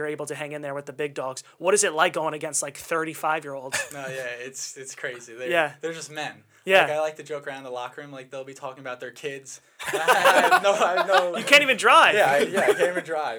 you're able to hang in there with the big dogs. What is it like going against like 35 year olds? No, yeah, it's it's crazy. They're, Yeah. they're just men. Yeah. Like, I like to joke around the locker room. Like they'll be talking about their kids. I have no, I have no. You can't even drive. Yeah, I, yeah, I can't even drive.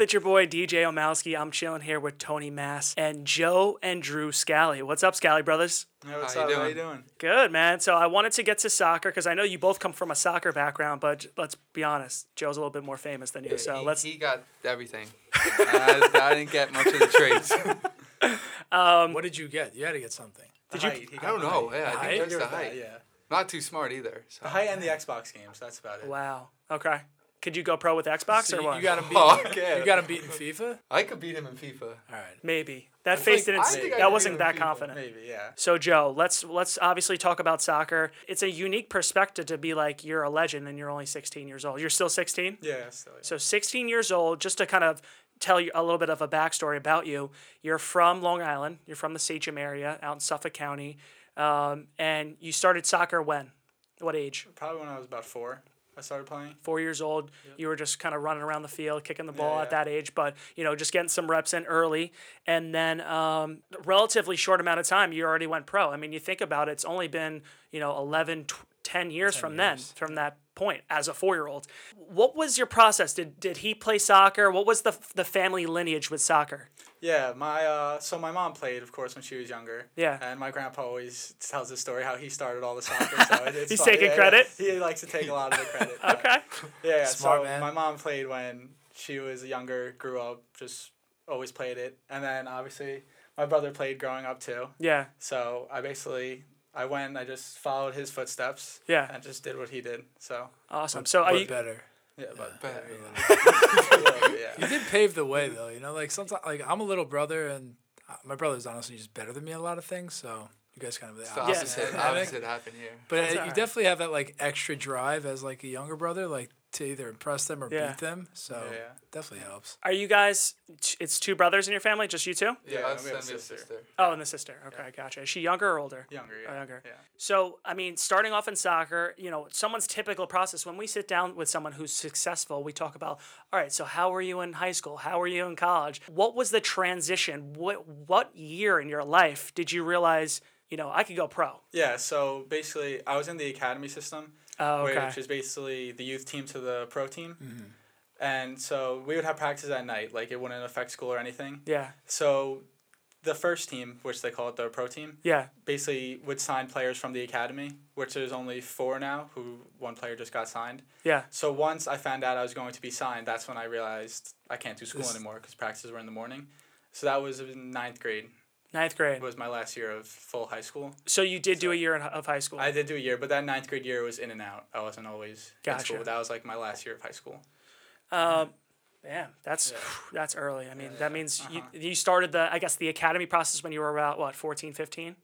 Up? It's your boy DJ Omowski. I'm chilling here with Tony Mass and Joe and Drew Scally. What's up, Scally brothers? Hey, what's How you? How you doing? doing? Good, man. So I wanted to get to soccer because I know you both come from a soccer background, but let's be honest, Joe's a little bit more famous than you. So he, let's. he got everything. I, I didn't get much of the traits. Um, um, what did you get? You had to get something. The Did you- height, he I don't know. height. Yeah, I think You're that's the with that, height. Yeah. Not too smart either. So. The height and the Xbox games. That's about it. Wow. Okay. Could you go pro with Xbox So or what? you got him beat. Oh, okay. You got him beat in FIFA. I could beat him in FIFA. All right. Maybe that I face think- didn't. I s- that wasn't do that FIFA. confident. Maybe, yeah. So Joe, let's let's obviously talk about soccer. It's a unique perspective to be like you're a legend and you're only 16 years old. You're still 16. Yeah, still, yeah. So 16 years old. Just to kind of tell you a little bit of a backstory about you. You're from Long Island. You're from the Sachem area, out in Suffolk County, um, and you started soccer when? What age? Probably when I was about four, I started playing. Four years old. You were just kind of running around the field, kicking the ball Yeah, at that age, but you know, just getting some reps in early, and then um, relatively short amount of time, you already went pro. I mean, you think about it, it's only been you know 11, tw- 10 years from then, from that point as a four year old. What was your process? Did did he play soccer? What was the the family lineage with soccer? Yeah, my uh, so my mom played, of course, when she was younger. Yeah. And my grandpa always tells the story how he started all the soccer. So it, it's He's fun. taking Yeah, yeah. credit? He likes to take a lot of the credit. yeah. Okay. Yeah, yeah. Smart so man. my mom played when she was younger, grew up, just always played it, and then obviously my brother played growing up too. Yeah. So I basically I went, I just followed his footsteps. Yeah. And just did what he did. So Awesome. So are but you? better. Yeah, but Better. yeah. You did pave the way though. You know, like sometimes like I'm a little brother and uh, my brother's honestly just better than me at a lot of things. So you guys kind of the It's the opposite. opposite, dynamic. opposite happened here. But uh, you alright. definitely have that like extra drive as like a younger brother, like to either impress them or Yeah. beat them. So Yeah, yeah. definitely helps. Are you guys? It's two brothers in your family, just you two? Yeah, us we have a and me a sister. sister. Oh, and the sister. Okay, gotcha. Is she younger or older? Younger, Oh, yeah. younger. Yeah. So, I mean, starting off in soccer, you know, someone's typical process. When we sit down with someone who's successful, we talk about, all right, so how were you in high school? How were you in college? What was the transition? What what year in your life did you realize, you know, I could go pro? Yeah, so basically, I was in the academy system, Oh, okay. which is basically the youth team to the pro team. Mm-hmm. And so we would have practice at night, like it wouldn't affect school or anything. Yeah, So the first team, which they call it the pro team, yeah, basically would sign players from the academy, which there's only four now, who one player just got signed. yeah. So once I found out I was going to be signed, that's when I realized I can't do school This- anymore because practices were in the morning. So that was in ninth grade. Ninth grade. was my last year of full high school. So you did do a year in, of high school. I did do a year, but that ninth grade year was in and out. I wasn't always in Gotcha. school. That was like my last year of high school. Um, yeah, that's that's early. I mean, that means you, you started the I guess the academy process when you were about what 14, 15?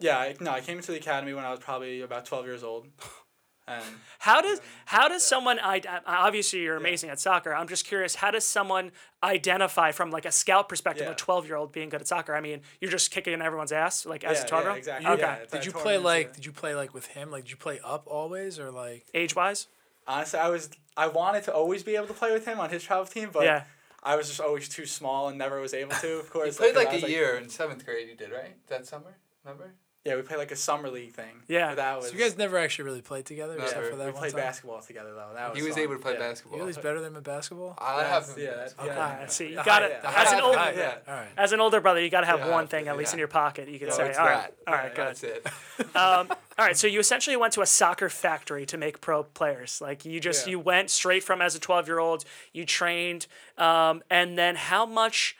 Yeah, I, no, I came into the academy when I was probably about twelve years old, and How does um, how does someone I obviously you're amazing at soccer. I'm just curious how does someone identify from like a scout perspective a 12 year old being good at soccer? I mean, you're just kicking everyone's ass like as yeah, a 12 year yeah, old. exactly. Okay. yeah, Did you play like? yeah. Did you play like with him? Like, did you play up always or like? Age wise? Honestly, I was I wanted to always be able to play with him on his travel team, but Yeah. I was just always too small and never was able to. Of course, You played because like a was, year in seventh grade. You did right that summer. Remember? Yeah, we played like a summer league thing. Yeah. but that was. So you guys never actually really played together No, except never. for that we one played time. basketball together though. That was. He was fun. able to play yeah. basketball. You guys better than him at basketball? I Yes, have. yeah, that's- Okay. yeah. Ah, see, you got it. As an older, the yeah. All right. as an older brother, you got to have Yeah, one thing at least yeah. in your pocket. You can No, say, it's all right, that. all right, Yeah, good. That's it. um, all right, so you essentially went to a soccer factory to make pro players. Like you just Yeah. you went straight from as a twelve year old. You trained, um, and then how much,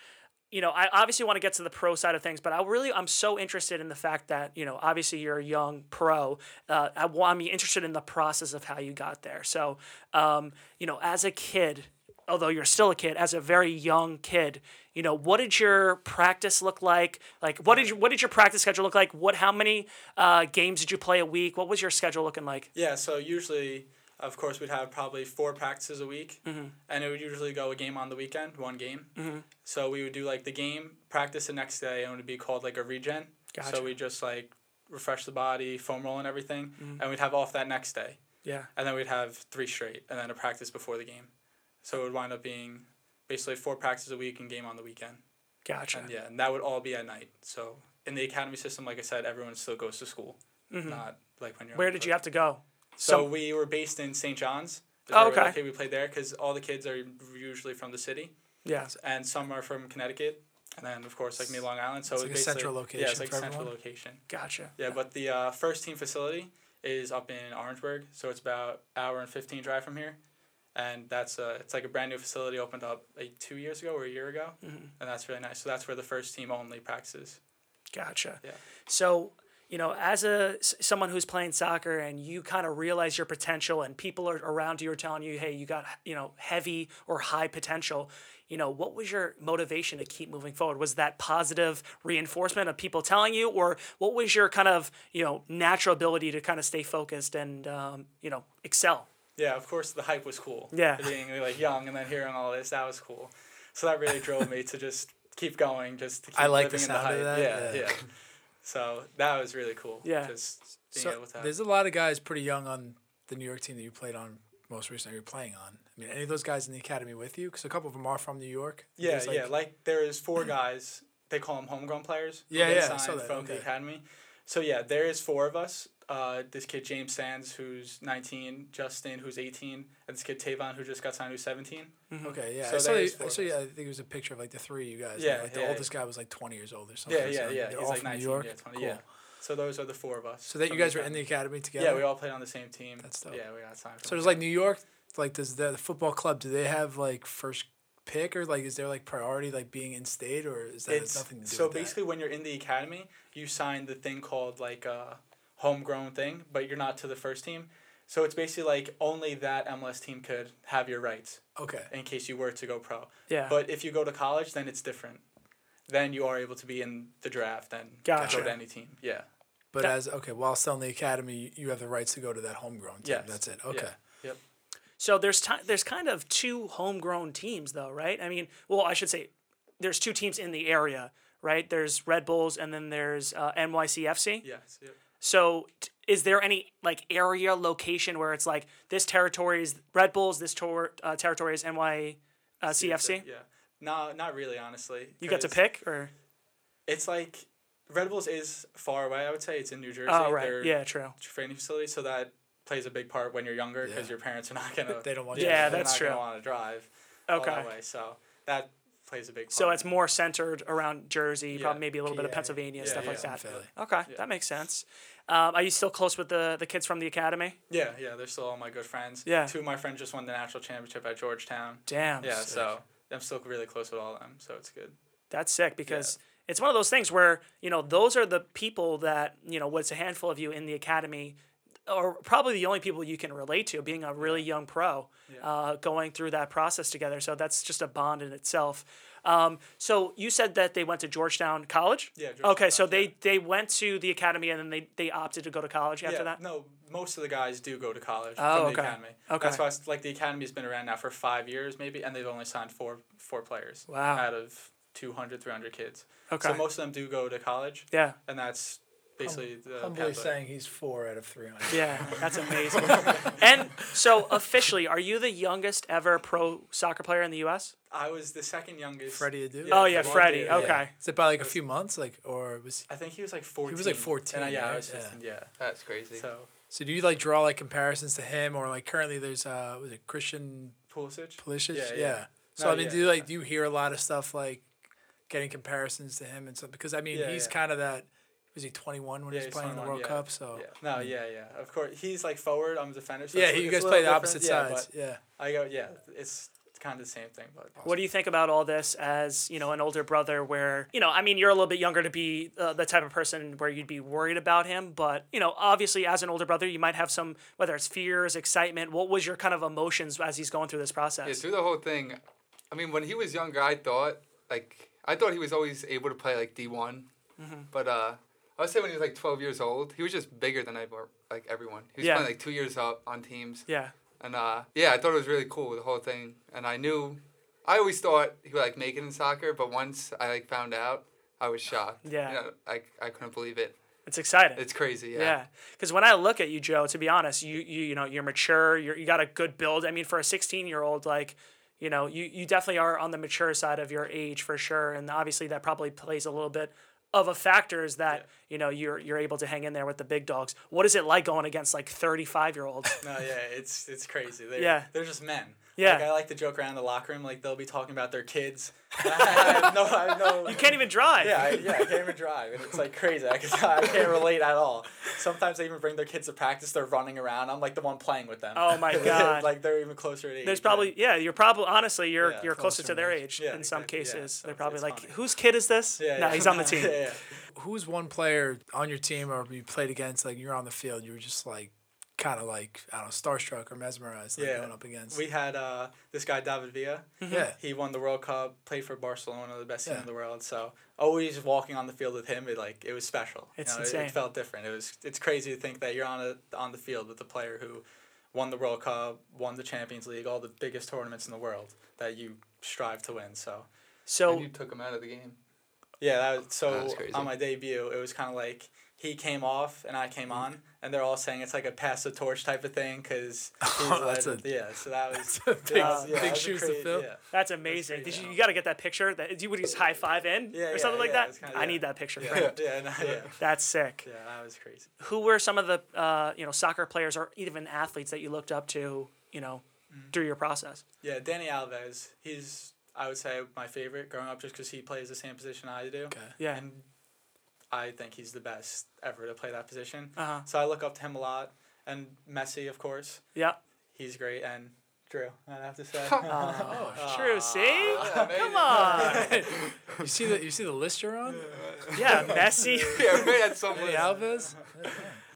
you know, I obviously want to get to the pro side of things, but I really I'm so interested in the fact that you know, obviously you're a young pro. Uh, I, wa- I'm interested in the process of how you got there. So, um, you know, as a kid, although you're still a kid, as a very young kid, you know, what did your practice look like? Like, what did you, what did your practice schedule look like? What how many uh, games did you play a week? What was your schedule looking like? Yeah, so usually, of course, we'd have probably four practices a week, Mm-hmm. and it would usually go a game on the weekend, one game. So we would do like the game, practice the next day, and it would be called like a regen. Gotcha. So we just like refresh the body, foam roll, and everything, Mm-hmm. and we'd have off that next day, Yeah. and then we'd have three straight, and then a practice before the game. So it would wind up being basically four practices a week and game on the weekend. Gotcha. And yeah, and that would all be at night. So in the academy system, like I said, everyone still goes to school, not like when you're. Mm-hmm. Where did you have to go? So we were based in St. John's. Oh, where we okay. We played there because all the kids are usually from the city, Yeah. and some are from Connecticut, and then of course like me, Long Island. So It's it like a central Yeah, location it's like for a central everyone? location. Gotcha. Yeah, but the uh, first team facility is up in Orangeburg, so it's about hour and fifteen drive from here, and that's uh, it's like a brand new facility opened up like two years ago or a year ago, Mm-hmm. and that's really nice. So that's where the first team only practices. Gotcha. Yeah. So, you know, as a someone who's playing soccer and you kind of realize your potential and people are around you are telling you, "Hey, you got, you know, heavy or high potential." You know, what was your motivation to keep moving forward? Was that positive reinforcement of people telling you or what was your kind of, you know, natural ability to kind of stay focused and um, you know, excel? Yeah, of course the hype was cool. Yeah. Being like young and then hearing all this, that was cool. So that really drove me to just keep going, just to keep I like the living in sound of hype. that, Yeah, yeah. yeah. So that was really cool. Yeah. Just being So able to there's a lot of guys pretty young on the New York team that you played on most recently. You're playing on. I mean, any of those guys in the academy with you? Because a couple of them are from New York. Yeah, There's, yeah. Like there is four guys. They call them homegrown players. Yeah, yeah, I signed saw that, From the academy. So yeah, there is four of us. Uh, this kid James Sands, who's 19, Justin, who's 18, and this kid Tayvon, who just got signed, who's 17. Okay, yeah. So I saw, you, I saw you. I think it was a picture of like the three of you guys. Yeah, Like the yeah, oldest guy was like 20 years old or something. Yeah, yeah, so yeah. They're He's all like from 19, New York. yeah, 20, cool. yeah. So those are the four of us. So that you guys were in the academy together. Yeah, we all played on the same team. That's dope. Yeah, we got signed. So does like New York, like does the, the football club? Do they have like first pick or like is there like priority like being in state or is that it's nothing to do so with that? basically when you're in the academy, you sign the thing called like a homegrown thing, but you're not to the first team. So it's basically like only that MLS team could have your rights Okay. in case you were to go pro. Yeah. But if you go to college, then it's different. Then you are able to be in the draft and Gotcha. go to any team. Yeah. But That- as okay, while still in the academy, you have the rights to go to that homegrown team. Yes. That's it. Yeah. Okay. Yep. So there's ti there's kind of two homegrown teams though, right? I mean, well, I should say there's two teams in the area, right? There's Red Bulls and then there's uh, NYCFC. Yes. Yep. So t- is there any like area location where it's like this territory is Red Bulls, this tor- uh, territory is NY uh, CFC? Yeah. No, not really, honestly. You got to pick or It's like Red Bulls is far away. I would say it's in New Jersey. oh right, Their yeah, true. Training facility, so that plays a big part when you're younger because Yeah. your parents are not gonna. They don't want Yeah, you. they're that's not true. Gonna want to drive. all Okay. that way, so that plays a big part. So it's more centered around Jersey, Yeah, probably maybe a little bit of Pennsylvania, yeah, stuff like that. Philly. Okay, Yeah. that makes sense. Um, are you still close with the the kids from the academy? Yeah, yeah, they're still all my good friends. Yeah. Two of my friends just won the national championship at Georgetown. Damn. Yeah, sick. so I'm still really close with all of them, so it's good. That's sick because it's one of those things where, you know, those are the people that, you know, what's a handful of you in the academy or probably the only people you can relate to being a really young pro uh, going through that process together. So that's just a bond in itself. Um, so you said that they went to Georgetown College? Yeah, Georgetown Okay, so College, they, they went to the academy and then they, they opted to go to college after yeah, that? no, most of the guys do go to college Oh, from the okay. academy. Okay. That's why it's, like the academy's been around now for five years maybe, and they've only signed four four players. Wow. Out of 200, 300 kids. Okay. So most of them do go to college, yeah. and that's basically the Humbly pathway. saying he's four out of 300. Yeah, that's amazing. and so officially, are you the youngest ever pro soccer player in the U.S.? I was the second youngest. Freddie Adu? Oh, yeah, Freddie Freddie. Adu, yeah. Okay. Is it by like a few months? Like, or was I think he was like 14. He was, like, 14, And I, yeah, I right? was Yeah. 15, yeah. That's crazy. So, so? Do you like draw like comparisons to him, or like currently there's uh was it Christian Pulisic? Pulisic? Yeah, yeah. So No, I mean, yeah, do you like yeah. do you hear a lot of stuff like getting comparisons to him and stuff? Because I mean, Yeah, he's yeah. kind of that. Was he 21 when Yeah, he was he's playing in the World yeah. Cup? So Yeah. No, yeah, yeah. Of course, he's like forward. I'm a defender. So yeah, you guys play the opposite yeah, sides. but Yeah. I go, yeah. It's kind of the same thing. But What do you think about all this as, you know, an older brother where, you know, I mean, you're a little bit younger to be uh, the type of person where you'd be worried about him, but, you know, obviously as an older brother, you might have some, whether it's fears, excitement. What was your kind of emotions as he's going through this process? Yeah, through the whole thing, I mean, when he was younger, I thought like I thought he was always able to play like D one, Mm-hmm. but uh, I would say when he was like twelve years old, he was just bigger than I like everyone. He was Yeah. playing like two years up on teams, yeah. and uh, yeah, I thought it was really cool the whole thing, and I knew, I always thought he would like make it in soccer, but once I like found out, I was shocked. Yeah. you know, I I couldn't believe it. It's exciting. It's crazy. Yeah. Yeah, because when I look at you, Joe, to be honest, you you you know you're mature. You're you got a good build. I mean, for a 16 year old, like you know, you you definitely are on the mature side of your age for sure, and obviously that probably plays a little bit of a factor is that you know you're you're able to hang in there with the big dogs. What is it like going against like 35 year olds? no, yeah, it's it's crazy. They're, Yeah. they're just men. Yeah. Like, I like to joke around in the locker room. Like they'll be talking about their kids. I have no, I have no. You can't even drive. Yeah, I, yeah, I can't even drive, and it's like crazy. I, can, I can't relate at all. Sometimes they even bring their kids to practice. They're running around. I'm like the one playing with them. Oh my God. like they're even closer to age. There's probably yeah, you're probably honestly you're Yeah, you're closer closer to their in age Yeah, in some exactly, yeah. cases. So They're probably like, funny. whose kid is this? Yeah, no, yeah. he's on the team. yeah, yeah. Who's one player on your team or you played against, like you're on the field, you were just like, kind of like, I don't know, starstruck or mesmerized, like Yeah. going up against. We had uh, this guy David Villa. yeah. He won the World Cup, played for Barcelona, the best team Yeah. in the world. So always walking on the field with him, it like it was special. You It's know, it- insane. It, felt different. It was it's crazy to think that you're on a on the field with a player who won the World Cup, won the Champions League, all the biggest tournaments in the world that you strive to win. So So And you took him out of the game. yeah, that was, so That's crazy. on my debut, it was kind of like he came off and I came on, and they're all saying it's like a pass the torch type of thing because Oh, that's a- yeah. So that was a big- that was- yeah, big that was a shoes to fill. Yeah. That's amazing. crazy, Did you, you got to get that picture? That you would just high five in Yeah, or yeah, something like yeah, that. kinda- I yeah. need that picture. Yeah, yeah, no, yeah, That's sick. yeah, that was crazy. Who were some of the uh, you know soccer players or even athletes that you looked up to? You know, Mm-hmm. through your process. Yeah, Dani Alves. He's I would say my favorite growing up just because he plays the same position I do. Okay. Yeah. And I think he's the best ever to play that position. Uh huh. So I look up to him a lot. And Messi, of course, Yeah. he's great. And Drew, I have to say. Oh, true. See, Yeah, come on. You see the you see the list you're on? Yeah, Messi. Yeah, we had some. Dani Alves?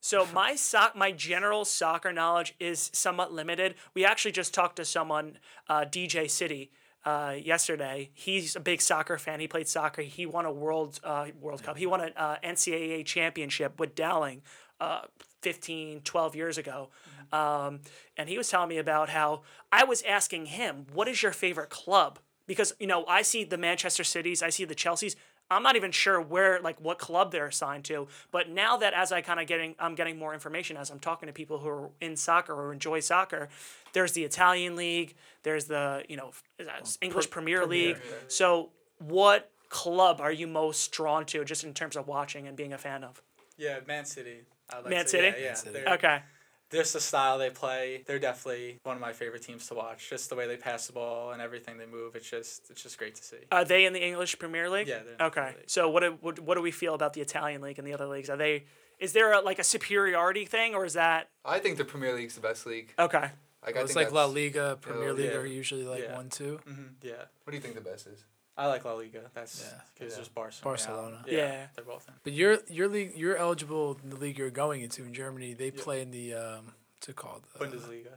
So my soc- my general soccer knowledge is somewhat limited. We actually just talked to someone, uh, DJ City, uh, yesterday. He's a big soccer fan. He played soccer. He won a world uh, World Cup. He won an uh, NCAA championship with Dowling. Uh, 15, 12 years ago. Um, and he was telling me about how I was asking him, what is your favorite club? Because, you know, I see the Manchester Cities, I see the Chelseas. I'm not even sure where, like, what club they're assigned to. But now that as I kind of getting, I'm getting more information as I'm talking to people who are in soccer or enjoy soccer, there's the Italian league, there's the, you know, oh, English Premier League. So, what club are you most drawn to, just in terms of watching and being a fan of? yeah, Man City. I'd like Man City? Yeah, yeah. Man City. Okay. Just the style they play, they're definitely one of my favorite teams to watch. Just the way they pass the ball and everything they move, it's just it's just great to see. Are they in the English Premier League? Yeah, they're in Okay. Premier League. So what do, what, what do we feel about the Italian league and the other leagues? Are they is there a, like a superiority thing or is that I think the Premier League's the best league. okay? Like, I Well, it's think like La Liga, Premier League yeah. are usually like Yeah. one, two. hmm Yeah, What do you think the best is? I like La Liga. That's Yeah. it's Yeah. just Barcelona. Barcelona. Yeah, Yeah. they're both in. But your your league, you're eligible in the league you're going into in Germany. They play in the um, what's it called? Uh, Bundesliga.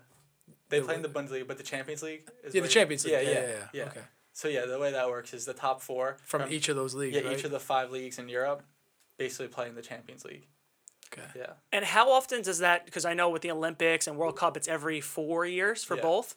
They the play in the Bundesliga, but the Champions League is Yeah, the Champions League. Yeah, Yeah, yeah, yeah, yeah. yeah. Okay. So yeah, the way that works is the top four From, each of those leagues, yeah right? each of the five leagues in Europe basically play in the Champions League. okay. Yeah. And how often does that? Because I know with the Olympics and World Cup, it's every four years for Yeah. both.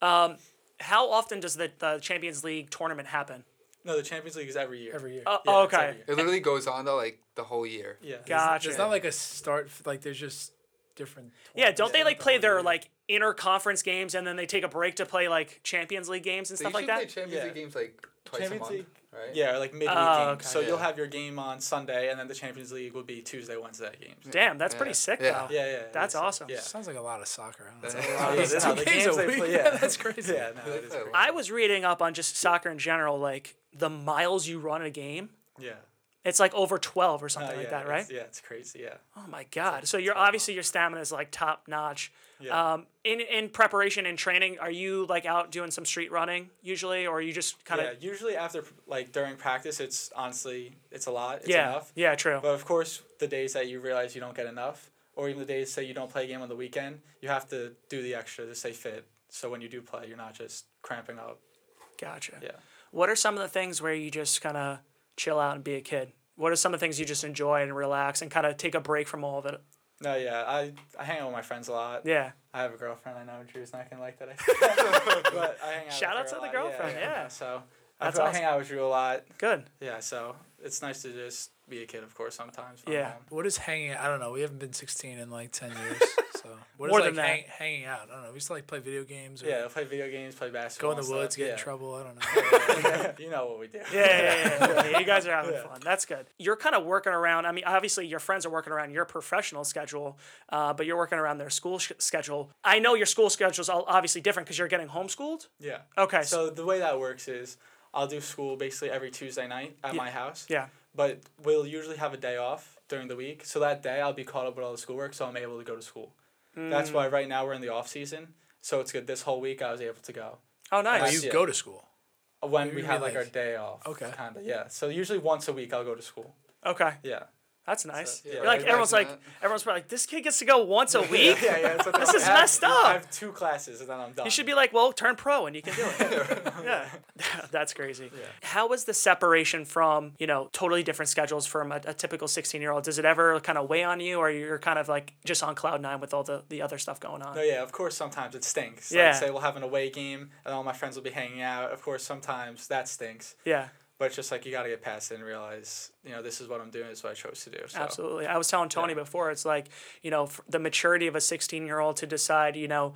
Um, how often does the, the Champions League tournament happen? No, the Champions League is every year. Every year. Oh, Yeah, oh, okay. year. It literally goes on though, like the whole year. Yeah. Gotcha. It's not like a start. Like there's just different. Yeah, don't they like play whole their year. like inter-conference games and then they take a break to play like Champions League games and They stuff like usually that? play Champions Yeah. League games like twice Champions a month, League- right? Yeah, like midweek Oh, games. okay. So you'll Yeah. have your game on Sunday, and then the Champions League will be Tuesday, Wednesday games. Damn, that's Yeah. pretty sick Yeah. though. Yeah, yeah. That's awesome. Yeah. Sounds like a lot of soccer. I That's a lot. yeah, that's how the games games a they week. play. Yeah, Yeah, that's crazy. Yeah, no, that is crazy. I was reading up on just soccer in general, like the miles you run a game. Yeah. It's like over 12 or Uh, something like that, right? it's- Yeah, it's crazy. Yeah. Oh my god! So you're obviously your stamina is like top notch. Yeah. Um, in in preparation and training, are you like out doing some street running usually, or are you just kind of? yeah. Usually after like during practice, it's honestly it's a lot. It's yeah enough. yeah true But of course, the days that you realize you don't get enough, or even the days say you don't play a game on the weekend, you have to do the extra to stay fit. So when you do play, you're not just cramping up. gotcha. Yeah. What are some of the things where you just kind of chill out and be a kid? What are some of the things you just enjoy and relax and kind of take a break from all of it? No, yeah, I, I hang out with my friends a lot. Yeah. I have a girlfriend. I know Drew's not gonna like that. I but I hang out. Shout out to the girlfriend, yeah. So I, That's I awesome. hang out with Drew a lot. Good. Yeah. So it's nice to just be a kid, of course, sometimes. when I'm Yeah. home. What is hanging? I don't know. We haven't been 16 in like 10 years. So what is More like than that. hang, hanging out? I don't know. We used to like play video games or Yeah, play video games, play basketball. go in the and stuff. woods, get yeah. in trouble. I don't know. you know what we do. Yeah, yeah, yeah, yeah, yeah. You guys are having Yeah. fun. That's good. You're kind of working around. I mean, obviously, your friends are working around your professional schedule, uh, but you're working around their school sh- schedule. I know your school schedule is obviously different because you're getting homeschooled. Yeah. Okay. So, So the way that works is I'll do school basically every Tuesday night at Yeah. my house. yeah. But we'll usually have a day off during the week. So that day I'll be caught up with all the schoolwork, so I'm able to go to school. That's Mm. why right now we're in the off season. So it's good. This whole week I was able to go. Oh, nice. you yeah. go to school. When You we have like, like- our day off. Okay. Kinda, yeah. So usually once a week I'll go to school. Okay. Yeah. That's nice. yeah, You're like everyone's like imagine everyone's probably like this kid gets to go once a week. yeah, yeah. It's This is have- messed up. I have two classes and then I'm done. You should be like, well, turn pro and you can do it. yeah, that's crazy. Yeah. How was the separation from you know totally different schedules from a, a typical sixteen year old? Does it ever kind of weigh on you, or you're kind of like just on cloud nine with all the the other stuff going on? No, yeah, of course sometimes it stinks. Yeah. Like say we'll have an away game and all my friends will be hanging out. Of course sometimes that stinks. Yeah, But it's just like you gotta get past it and realize, you know, this is what I'm doing, this is what I chose to do. So absolutely. I was telling Tony Yeah. before, it's like you know the maturity of a sixteen year old to decide, you know.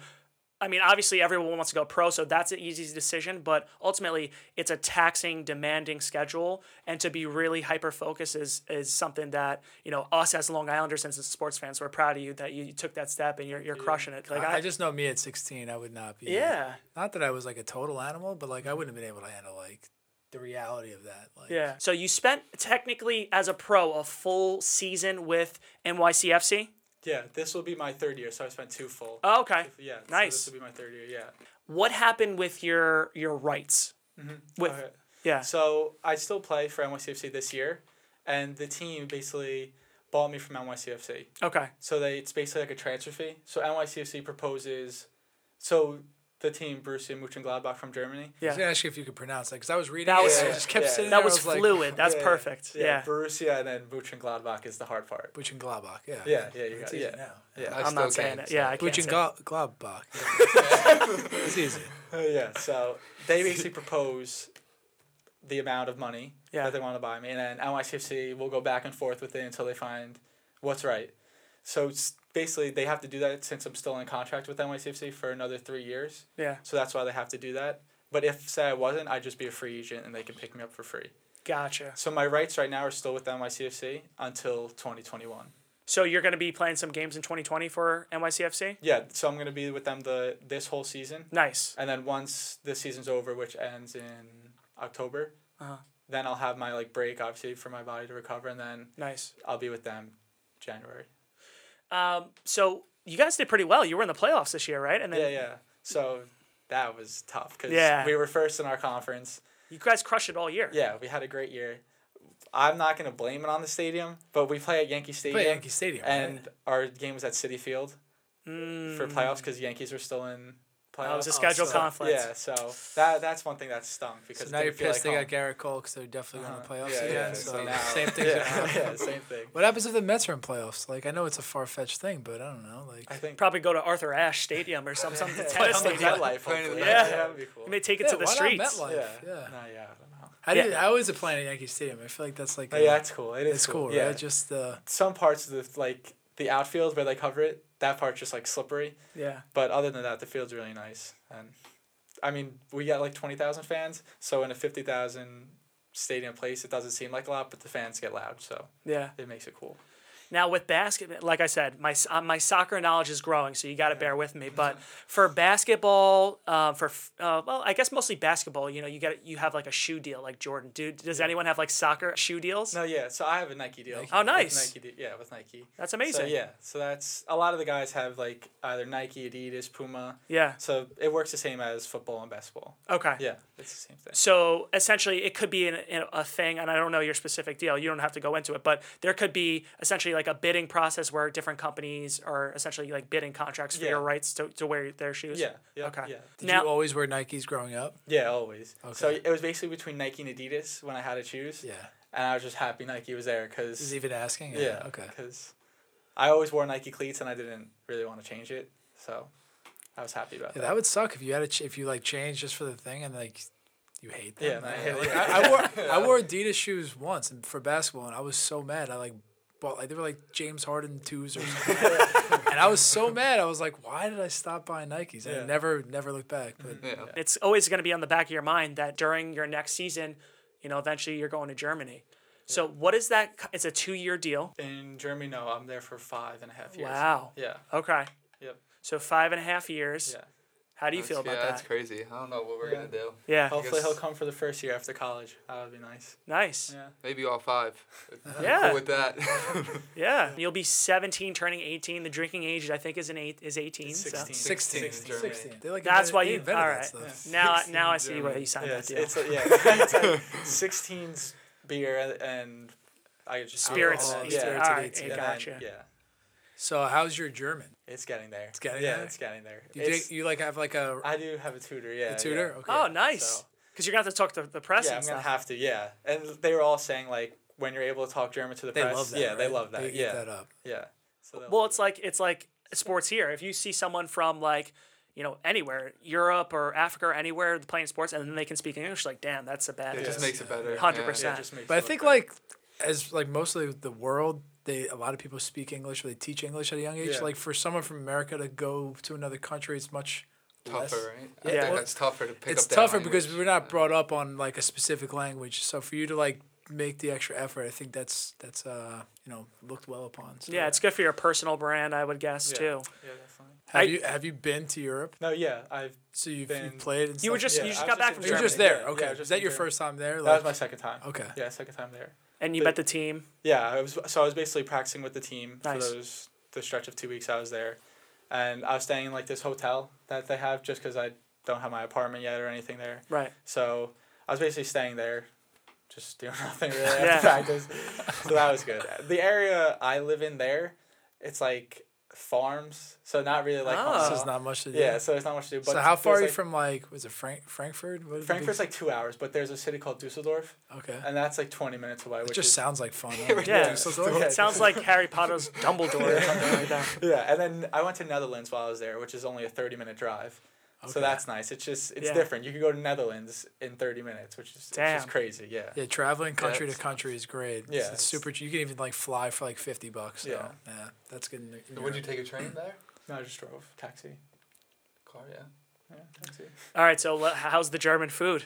I mean, obviously, everyone wants to go pro, so that's an easy decision. But ultimately, it's a taxing, demanding schedule, and to be really hyper focused is is something that you know us as Long Islanders and as sports fans, we're proud of you that you, you took that step and you're, you're crushing it. Like I, I, I just know me at 16, I would not be. yeah, Not that I was like a total animal, but like I mm-hmm. wouldn't have been able to handle like the reality of that. Like, yeah. So you spent technically as a pro a full season with NYCFC. yeah, this will be my third year, so I spent two full. Oh, okay. yeah. so nice. this will be my third year, yeah. What happened with your your rights? Mm-hmm. With Okay. yeah, So I still play for NYCFC this year, and the team basically bought me from NYCFC. okay, So they it's basically like a transfer fee. So NYCFC proposes, so the team Borussia Mönchengladbach from Germany. I was yeah. gonna ask you if you could pronounce that because I was reading That was- and I just kept yeah. sitting That there. was I like, fluid. That's Yeah, perfect. Yeah. Borussia and then Mönchengladbach is the hard part. Buch and Gladbach. Yeah. Yeah, yeah, you got easy yeah. now. Yeah. I I'm not saying can't, it. Yeah, so- I can't and say. Gla- Gladbach. It's easy. Uh, yeah, so they basically propose the amount of money Yeah. that they want to buy me, and then NYCFC will go back and forth with it until they find what's right. So it's basically, they have to do that since I'm still in contract with NYCFC for another three years. Yeah, So that's why they have to do that. But if, say, I wasn't, I'd just be a free agent and they can pick me up for free. gotcha. So my rights right now are still with NYCFC until 2021. So you're going to be playing some games in 2020 for NYCFC. Yeah, so I'm going to be with them the this whole season. Nice. And then once the season's over, which ends in October, Uh-huh. then I'll have my like break obviously for my body to recover, and then Nice. I'll be with them January. Um, so you guys did pretty well. You were in the playoffs this year, right? And then Yeah, yeah. So that was tough because Yeah. we were first in our conference. you guys crushed it all year. Yeah, we had a great year. I'm not gonna blame it on the stadium, but we play at Yankee Stadium, Play Yankee Stadium. right? and our game was at Citi Field for playoffs because Yankees were still in playoffs. That was a Oh, schedule so- conflict. Yeah, so that that's one thing that stunk because so now you're pissed like they home. got Gerrit Cole because they're definitely going to Uh-huh. playoffs Yeah, again. yeah, So, so now- same thing. yeah, yeah, same thing. What happens if the Mets are in playoffs? Like I know it's a far fetched thing, but I don't know. Like I think Probably go to Arthur Ashe Stadium or some some Yeah, tennis on the stadium. MetLife, Playing hopefully. Mets. yeah, that'd be cool. You may take it yeah, to the why streets. Not MetLife? Yeah. Yeah. No, yeah, I don't know. How do you, Yeah. I always playing at Yankee Stadium. I feel like that's like No, a- yeah, it's cool. It is it's cool, Yeah. right? Just uh, Some parts of the like the outfield where they cover it, that part's just like slippery. Yeah. But other than that, the field's really nice. And I mean, we got like twenty thousand fans, so in a fifty thousand stadium place, it doesn't seem like a lot, but the fans get loud, so Yeah. it makes it cool. Now with basketball, like I said, my uh, my soccer knowledge is growing, so you got to bear with me. But for basketball, uh, for uh, well, I guess mostly basketball. You know, you get you have like a shoe deal, like Jordan. Dude, does anyone have like soccer shoe deals? No, yeah. So I have a Nike deal. Oh, with nice. Nike, yeah, with Nike. That's So amazing. yeah, so that's a lot of the guys have like either Nike, Adidas, Puma. Yeah. So it works the same as football and basketball. Okay. Yeah, it's the same thing. So essentially, it could be an, a thing, and I don't know your specific deal. You don't have to go into it, but there could be essentially like a bidding process where different companies are essentially like bidding contracts for Yeah. your rights to, to wear their shoes. Yeah. Yeah. Okay. Yeah. Did Now- you always wear Nikes growing up? Yeah, always. Okay. So it was basically between Nike and Adidas when I had to choose. Yeah. And I was just happy Nike was there because even asking? yeah, Okay. because I always wore Nike cleats and I didn't really want to change it, so I was happy about Yeah, that. that would suck if you had to ch- if you like change just for the thing and like you hate them. Yeah, and I hate Like, it. I, I wore I wore Adidas shoes once and for basketball and I was so mad. I like bought like they were like James Harden twos or something. and I was so mad. I was like, why did I stop buying Nikes? And I never never looked back. But Yeah. It's always going to be on the back of your mind that during your next season, you know, eventually you're going to Germany. So what is that? It's a two year deal. In Germany, no, I'm there for five and a half years. Wow. Yeah. Okay. Yep. So five and a half years. Yeah. How do you That's- feel about that? yeah, that's crazy. I don't know what we're Yeah. gonna do. Yeah. Hopefully guess- he'll come for the first year after college. That would be nice. Nice. Yeah. Maybe all five. Yeah. Cool with that. Yeah. You'll be 17, turning 18. The drinking age, I think, is an eight is 18. It's so. 16. 16, 16. 16. They like That's invented- why you. invented All that right. Now, 16 now I see why you signed Yeah, that it's, deal. it's like, yeah, it's like 16's beer and I just Spirits. Alcohol, Yeah. spirits All at right. 18. I and gotcha. yeah. So how's your German? It's getting there. It's getting yeah, there? it's getting there. You It's- think you like have like a, I do have a tutor. Yeah. a tutor? Yeah. Okay. Oh, nice. So- Because you're gonna have to talk to the press Yeah, and I'm gonna have to. Yeah, and they were all saying like when you're able to talk German to the they press. love that. yeah, they love that. They eat yeah, that up. yeah. So Well, it's it. like it's like sports here. If you see someone from like you know anywhere, Europe or Africa or anywhere playing sports, and then they can speak English, like damn, that's a bad. It just makes it better. 100%. Yeah, it just makes But I think better. like as like mostly the world, they a lot of people speak English or they teach English at a young age. Yeah. Like for someone from America to go to another country, it's much less. Tougher, right? I Yeah. think that's tougher to pick It's up. that tougher because we're not brought up on like a specific language. So for you to like make the extra effort, I think that's that's uh you know looked well upon. So. Yeah, it's good for your personal brand, I would guess Yeah. too. Yeah, definitely. Have I- you have you been to Europe? No, yeah, I've. So you've, Been- you've played. And You were just Yeah, you just was got back from in You were just there. Yeah, yeah, okay. Was just Is that your Germany. first time there? That was my second time. okay. Yeah, second time there. And you But- met the team. Yeah, I was so I was basically practicing with the team Nice. for those the stretch of two weeks I was there, and I was staying in like this hotel that they have just because I don't have my apartment yet or anything there. Right. So I was basically staying there, just doing nothing really Yeah. after practice. So that was good. The area I live in there, it's like farms, so not really like. Oh. home So at there's not much to do. Yeah, so there's not much to do. But so how far are you like, from like was it Frank Frankfurt? What is Frankfurt's like two hours, but there's a city called Dusseldorf, okay. and that's like twenty minutes away. It Which just is, sounds like fun. Yeah. Yeah. Dusseldorf? Yeah. It sounds like Harry Potter's Dumbledore or something like that. Yeah, and then I went to Netherlands while I was there, which is only a thirty minute drive. So that's nice. It's just it's Yeah. different. You can go to Netherlands in thirty minutes, which is it's Damn. just crazy. Yeah. Yeah, traveling country to country is great. Yeah, it's, it's- super. You can even like fly for like fifty bucks. So, yeah, Yeah. that's good. in- in So would you take a train there? No, I just drove taxi. Car, yeah. Yeah, taxi. All right, so how's the German food?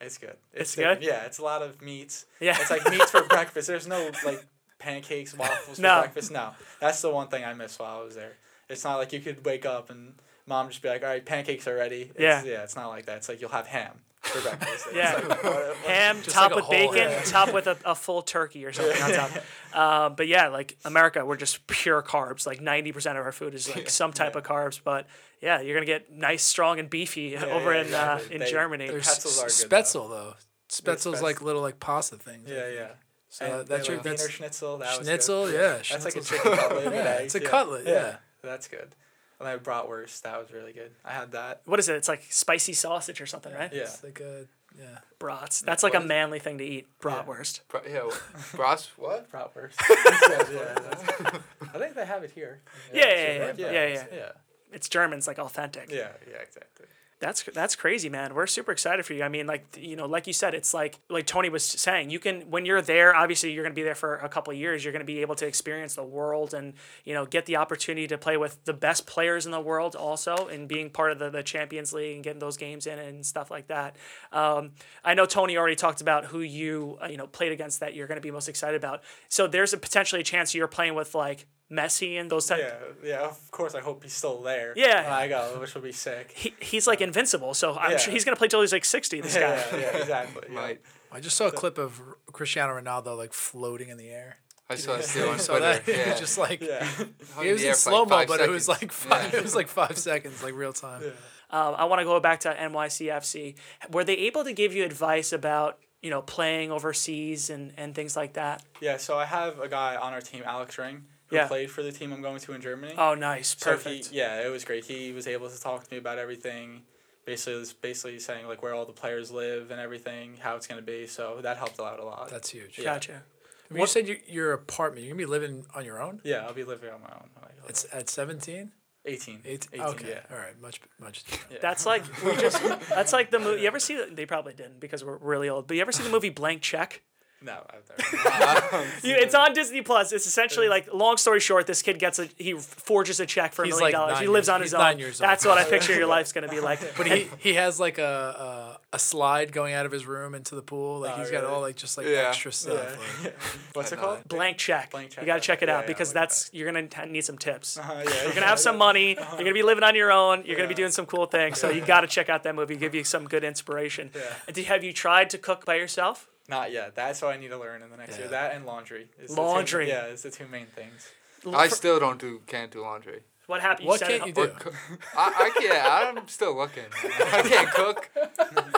It's good. It's different. good? Yeah, it's a lot of meats. Yeah. It's like meats for breakfast. There's no like pancakes, waffles for breakfast. No, that's the one thing I missed while I was there. It's not like you could wake up and mom just be like, "All right, pancakes are ready." It's, Yeah. yeah, it's not like that. It's like you'll have ham for breakfast. Yeah. like, what- what- Ham, top like with whole bacon, ham. top with a, a full turkey or something on top. Uh, but yeah, like America, we're just pure carbs. Like 90% of our food is like some type of carbs. But yeah, you're going to get nice, strong, and beefy over yeah, in exactly. uh, in They- Germany. Their There's pretzels are good, Spetzel though. Spetzel's Spetz- like little like pasta things. Yeah, yeah. So And that's your like that's Wiener schnitzel. That was schnitzel. good. Yeah, That's like a chicken cutlet Yeah, eggs. it's a cutlet, yeah. that's good. And then bratwurst. That was really good. I had that. what is it? It's like spicy sausage or something, right? Yeah. It's like a yeah. Brats. That's like a What is- manly thing to eat. Bratwurst. Bro, yeah. what- Bros, what? Bratwurst. yeah, that's- I think they have it here. Yeah, yeah, yeah, yeah, yeah, yeah. yeah. It's German. It's like authentic. Yeah, yeah, exactly. That's that's crazy, man. We're super excited for you. I mean, like you know, like you said, it's like like Tony was saying. You can when you're there. Obviously, you're going to be there for a couple of years. You're going to be able to experience the world and you know get the opportunity to play with the best players in the world, also, and being part of the, the Champions League and getting those games in and stuff like that. Um, I know Tony already talked about who you uh, you know played against that you're going to be most excited about. So there's a potentially a chance you're playing with like Messi and those type. Yeah, yeah. Of course, I hope he's still there. Yeah. I go, which would be sick. He, he's like invincible, so I'm Yeah. sure he's gonna play till he's like sixty. This guy. Yeah, yeah, exactly. yeah. Right. I just saw a clip of Cristiano Ronaldo like floating in the air. I saw this too on So Twitter. that it yeah. was just like Yeah. Hung it was in slow mo, five but it was like five. Yeah. It was like five seconds, like real time. Um, I want to go back to NYCFC. Were they able to give you advice about you know playing overseas and, and things like that? Yeah, so I have a guy on our team, Alex Ring, who Yeah. played for the team I'm going to in Germany. Oh, nice, So perfect. He, yeah, it was great. He was able to talk to me about everything. Basically, was basically saying like where all the players live and everything, how it's gonna be. So that helped out a lot. That's huge. Yeah. Gotcha. I mean, you said your your apartment. You're gonna be living on your own. yeah, I'll be living on my own. when I go. It's at 17? 18. 18. 18, okay. yeah. All right. Much much. Yeah. That's like we just. That's like the movie. You ever see? the- They probably didn't because we're really old. But you ever see the movie Blank Check? No, I've never. You, it's on Disney Plus. It's essentially like long story short, this kid gets a he forges a check for a He's million like dollars. He lives years- on his he's own. nine years old. That's what I picture your life's gonna be like. But he he has like a, a a slide going out of his room into the pool. Like Oh, he's got all like just like Yeah. extra stuff. like- What's it called? Blank check. Blank check, You gotta check it yeah, out yeah, because like that's you're gonna t- need some tips. Uh, yeah, You're gonna have some money. You're gonna be living on your own. You're gonna be doing some cool things. So you gotta check out that movie. Give you some good inspiration. Yeah. Did, have you tried to cook by yourself? Not yet. That's what I need to learn in the next year. That and laundry. is the two- Laundry. yeah, it's the two main things. I still don't do can't do laundry. What happened? What can't you do? Or coo- I, I can't. I'm still looking. I can't cook.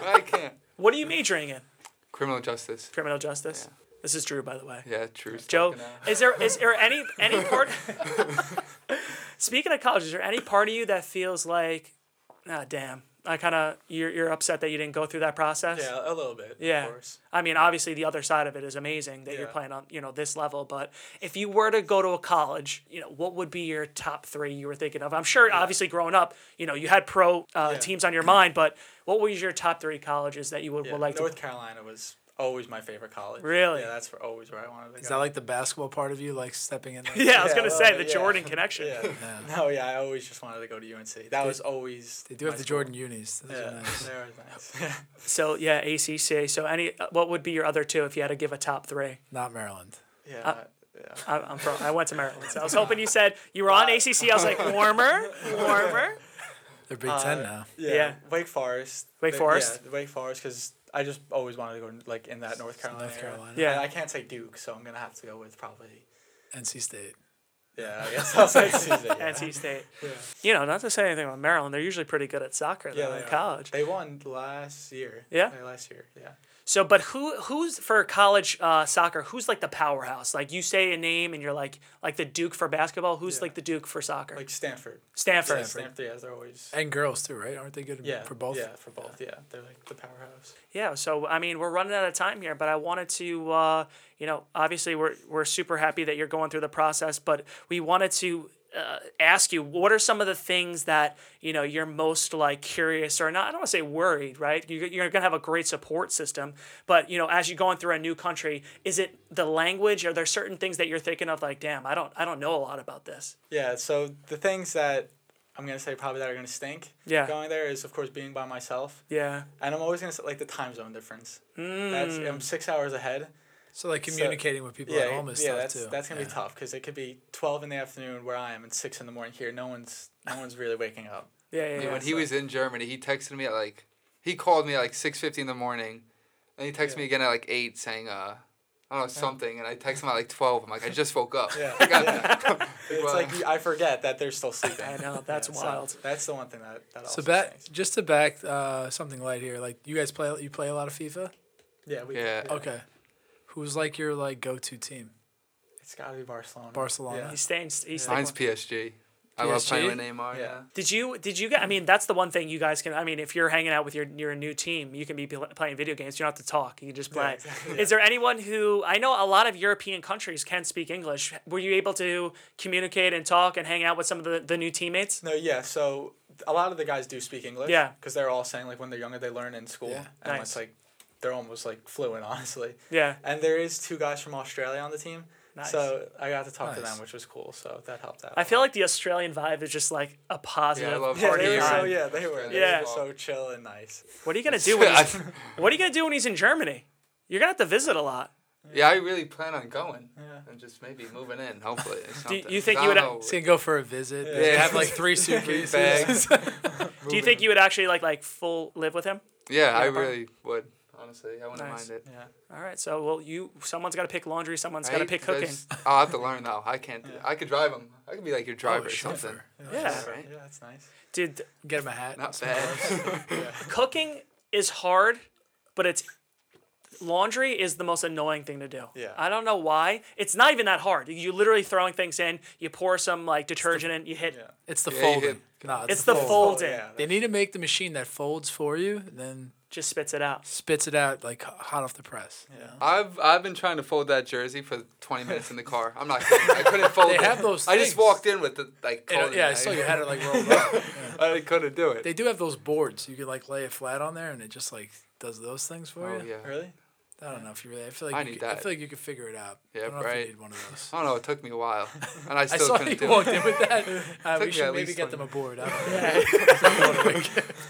I can't. What are you majoring in? Criminal justice. Criminal justice. Yeah. This is Drew, by the way. Yeah, true. Joe, is there is there any any part? Speaking of college, is there any part of you that feels like, ah, damn, I kind of you're you're upset that you didn't go through that process? Yeah, a little bit. Yeah. Of course. I mean, obviously, the other side of it is amazing that you're playing on you know this level. But if you were to go to a college, you know, what would be your top three you were thinking of? I'm sure, obviously, growing up, you know, you had pro uh, Yeah. teams on your mind, but what was your top three colleges that you would, Yeah. would like to? North to? Carolina was always my favorite college. Really? Yeah, that's where, always where I wanted to Is go. that like the basketball part of you, like stepping in? Like, Yeah, I was gonna say little the yeah. Jordan connection. Yeah. Yeah. No, yeah, I always just wanted to go to UNC. That was always. They do have my the school. Jordan unis. Those Yeah, nice. they were nice. So yeah, ACC. So any, uh, what would be your other two if you had to give a top three? Not Maryland. yeah, Uh, yeah. I, I'm from. I went to Maryland, so I was hoping you said you were on ACC. I was like warmer, warmer. They're Big Uh, Ten now. Yeah, Yeah. Wake Forest. Wake They- Forest? Yeah, Wake Forest, because I just always wanted to go like in that North Carolina. North area. Carolina. Yeah. I can't say Duke, so I'm gonna have to go with probably. NC State. Yeah, I guess I'll say Tuesday. Yeah. NC State. Yeah. You know, not to say anything about Maryland, they're usually pretty good at soccer though Yeah, in are. college. They won last year. Yeah? last year. Yeah. So, but who who's for college uh, soccer? Who's like the powerhouse? Like you say a name and you're like like the Duke for basketball. Who's Yeah. like the Duke for soccer? Like Stanford. Stanford. Yeah, Stanford. Yeah, they're always. And girls too, right? Aren't they good Yeah. for both? Yeah, for both. Yeah, they're like the powerhouse. Yeah, so I mean, we're running out of time here, but I wanted to, uh, you know, obviously we're we're super happy that you're going through the process, but we wanted to uh, ask you what are some of the things that you know you're most like curious or not. I don't want to say worried, right? you're, you're gonna have a great support system, but you know, as you're going through a new country, is it the language? Are there certain things that you're thinking of, like, damn, I don't, I don't know a lot about this. Yeah. So the things that I'm gonna say probably that are gonna stink. Yeah. Going there is of course being by myself, Yeah. and I'm always gonna say like the time zone difference. That's Mm. I'm six hours ahead. So like So- communicating with people yeah, at home is yeah, tough that's too. that's gonna yeah. be tough because it could be twelve in the afternoon where I am and six in the morning here. No one's no one's really waking up. Yeah, yeah, I mean, yeah. when he was in Germany, he texted me at like, he called me at like six fifty in the morning, and he texted Yeah. me again at like eight saying, uh, I don't know something, and I text him at like twelve. I'm like, I just woke up. Yeah, I got- yeah. It's Well, like I forget that they're still sleeping. I know, that's so wild. that's the one thing that that So also back stinks. just to back uh, something light here, like you guys play you play a lot of FIFA. Yeah, we, Yeah. Okay, who's like your like go to team? It's got to be Barcelona. Barcelona. He's staying. He's staying. Mine's PSG. I love playing with PSG? Neymar. Yeah. Yeah. Did you did you get? I mean, that's the one thing you guys can. I mean, if you're hanging out with your your new team, you can be pl- playing video games. You don't have to talk. You can just Yeah, play. exactly, Is there anyone who I know a lot of European countries can speak English? Were you able to communicate and talk and hang out with some of the, the new teammates? No, yeah. So a lot of the guys do speak English. Yeah. Because they're all saying like when they're younger they learn in school, Yeah. and Nice. it's like they're almost like fluent, honestly. Yeah. And there is two guys from Australia on the team, Nice. so I got to talk to them, which was cool. So that helped out. I feel like the Australian vibe is just like a positive Yeah, I love yeah, party they were so yeah they were they Yeah. were so chill and nice. What are you gonna do when he's, What are you gonna do when he's in Germany? You're gonna have to visit a lot. Yeah, I really plan on going Yeah. and just maybe moving in. Hopefully, Do you think you would don't know. He's gonna go for a visit. Yeah. They have like three suitcases. Do you think you would actually like like full live with him? Yeah, I Yeah, really would. Honestly, I wouldn't Nice. mind it. Yeah. All right. So well, you someone's got to pick laundry. Someone's I got to pick to cooking. just- I'll have to learn though. I can't. Yeah. I could drive them. I could be like your oh, driver Oh, or something. Yeah. Right. Yeah, that's nice. Dude, Get him a hat. Not some bad. gloves. cooking is hard, but it's laundry is the most annoying thing to do. Yeah. I don't know why. It's not even that hard. You're literally throwing things in, you pour some like detergent in, you hit. Yeah. It's the Yeah, you folding. hit- No, It's the folding. fold in. yeah, They need to make the machine that folds for you, then Just spits it out. spits it out like hot off the press. Yeah. I've I've been trying to fold that jersey for 20 minutes in the car. I'm not kidding. I couldn't fold They it. have those I just walked in with the like. And, uh, yeah, I saw you had it like rolled up. Yeah. I couldn't do it. They do have those boards. You could like lay it flat on there, and it just like does those things for oh you. yeah. Really? I don't know if you really. I feel like I you need could, I feel like you could figure it out. Yeah, I don't know if right. you need one of those. I don't know. It took me a while, and I I still saw couldn't you do walked it. in with that. Uh, we should maybe get them a board. I don't know.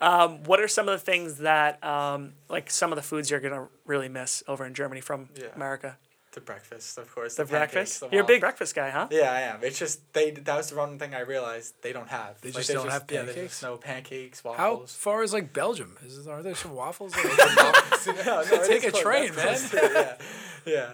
Um, what are some of the things that, um, like some of the foods you're gonna really miss over in Germany from Yeah. America? The breakfast, of course. The, pancakes, breakfast. the You're a big breakfast guy, huh? Yeah, I am. It's just they. That was the one thing I realized they don't have. They Like, just don't have Yeah, there's pancakes? just no pancakes, waffles. How far is like Belgium? Is are there some waffles? Like, no, no, Take a close. train, That's close yeah, yeah.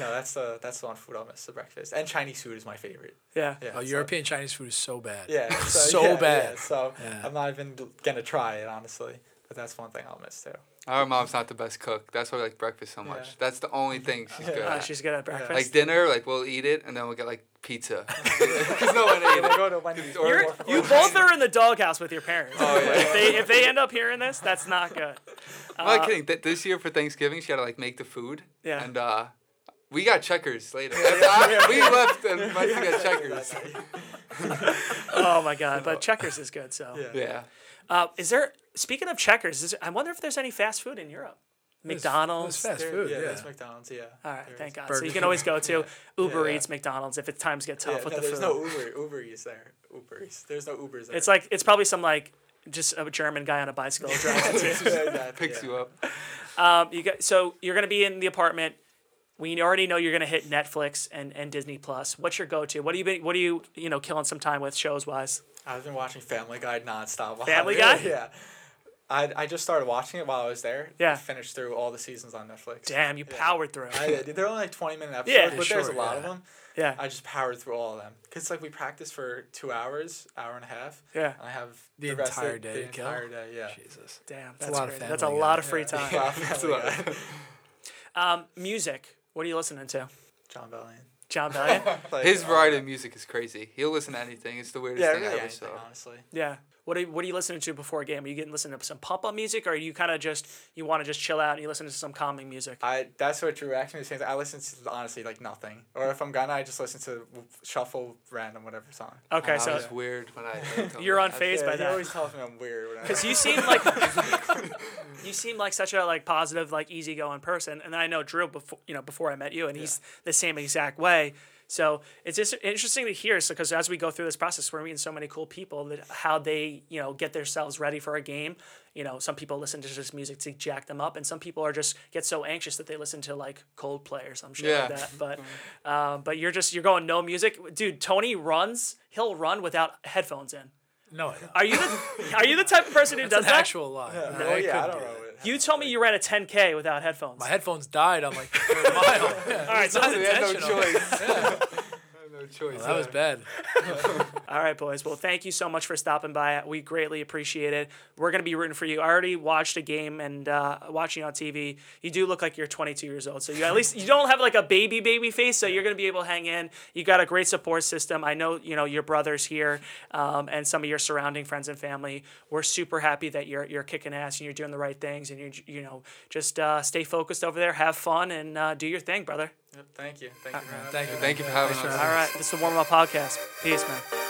No, that's the that's the one food I'll miss. The breakfast and Chinese food is my favorite. Yeah. Yeah. oh, so- European Chinese food is so bad. Yeah. So, So yeah, bad. Yeah, so Yeah. I'm not even gonna try it honestly, but that's one thing I'll miss too. Our mom's not the best cook. That's why I like breakfast so much. Yeah. That's the only thing she's good Uh, at. she's good at breakfast. Like dinner, like we'll eat it and then we'll get like pizza. Because no one ate We'll it. go to Wendy's. Or- You're, or- you both are in the doghouse with your parents. Oh, yeah. if they if they end up hearing this, that's not good. I'm Uh, not kidding. Th- this year for Thanksgiving, she had to like make the food. Yeah. And uh, we got checkers later. I- we left and went to get checkers. Oh my god! But Checkers is good. So, Yeah. Yeah. uh, is there? Speaking of Checkers, is, I wonder if there's any fast food in Europe. There's- McDonald's. there's fast There- food. yeah, Yeah, there's McDonald's. Yeah. All right, There thank. God. Burger so you can always go to Uber Yeah. Eats, McDonald's if it times get tough Yeah, with no, the there's food. no Uber Uber Eats there. Uber Eats. There's no Ubers there. It's like it's probably some like just a German guy on a bicycle driving to. Yeah, exactly, Picks yeah. you up. Um, you got so you're gonna be in the apartment. We already know you're gonna hit Netflix and, and Disney Plus. What's your go-to? What do you been, What are you you know killing some time with shows wise? I've been watching Family Guy nonstop. Wow, Family really? Guy? Yeah. I, I just started watching it while I was there. Yeah. I finished through all the seasons on Netflix. Damn, you Yeah. powered through. I did. They're only like 20 minute episodes, Yeah. but there's a Short, lot of them. yeah, I just powered through all of them. Because like we practice for two hours, hour and a half. yeah. And I have The rest of entire day The to kill? entire day, yeah. Jesus. Damn, a that's lot of crazy. That's a lot Guy. of free Yeah. time. Wow, Family Guy. Um, music. What are you listening to? Jon Bellion. Jon Bellion. Like, His variety of music is crazy. He'll listen to anything. It's the weirdest Yeah, thing really ever. anything, So. honestly. yeah. What are you, What are you listening to before a game? Are you getting listening to some pump up music, or are you kind of just you want to just chill out and you listen to some calming music? I that's what drew actually the same thing. I listen to honestly like nothing. Or if I'm gonna I just listen to shuffle random whatever song. Okay, I so was weird when I. You're unfazed yeah, by he that. always tells me I'm weird. Because you seem like you seem like such a like positive, like easygoing person, and I know Drew before you know before I met you, and he's the same exact way. So it's just interesting to hear, so because as we go through this process, we're meeting so many cool people that how they you know get themselves ready for a game. You know, some people listen to just music to jack them up, and some people are just get so anxious that they listen to like Coldplay or some shit like that. But um, but you're just you're going no music, dude. Tony runs; he'll run without headphones in. No, Are you the are you the type of person who That's does an that? actual lie. yeah, No, oh, well, I yeah, I don't do know. that. You told me you ran a 10k without headphones. My headphones died on like the third mile. Yeah, All right, so not He had no intentional. choice. Yeah. No choice. Well, that was bad. All right, boys. Well, thank you so much for stopping by. We greatly appreciate it. We're gonna be rooting for you. I already watched a game and uh, watching on TV. You do look like you're 22 years old, so you at least you don't have like a baby baby face, so you're gonna be able to hang in. You got a great support system. I know you know your brothers here um, and some of your surrounding friends and family. We're super happy that you're you're kicking ass and you're doing the right things and you you know just uh, stay focused over there, have fun, and uh, do your thing, brother. Yep, thank you. Thank you. for Thank you. Thank you for having Thanks for us. All right, this is the warm up podcast. Peace, man.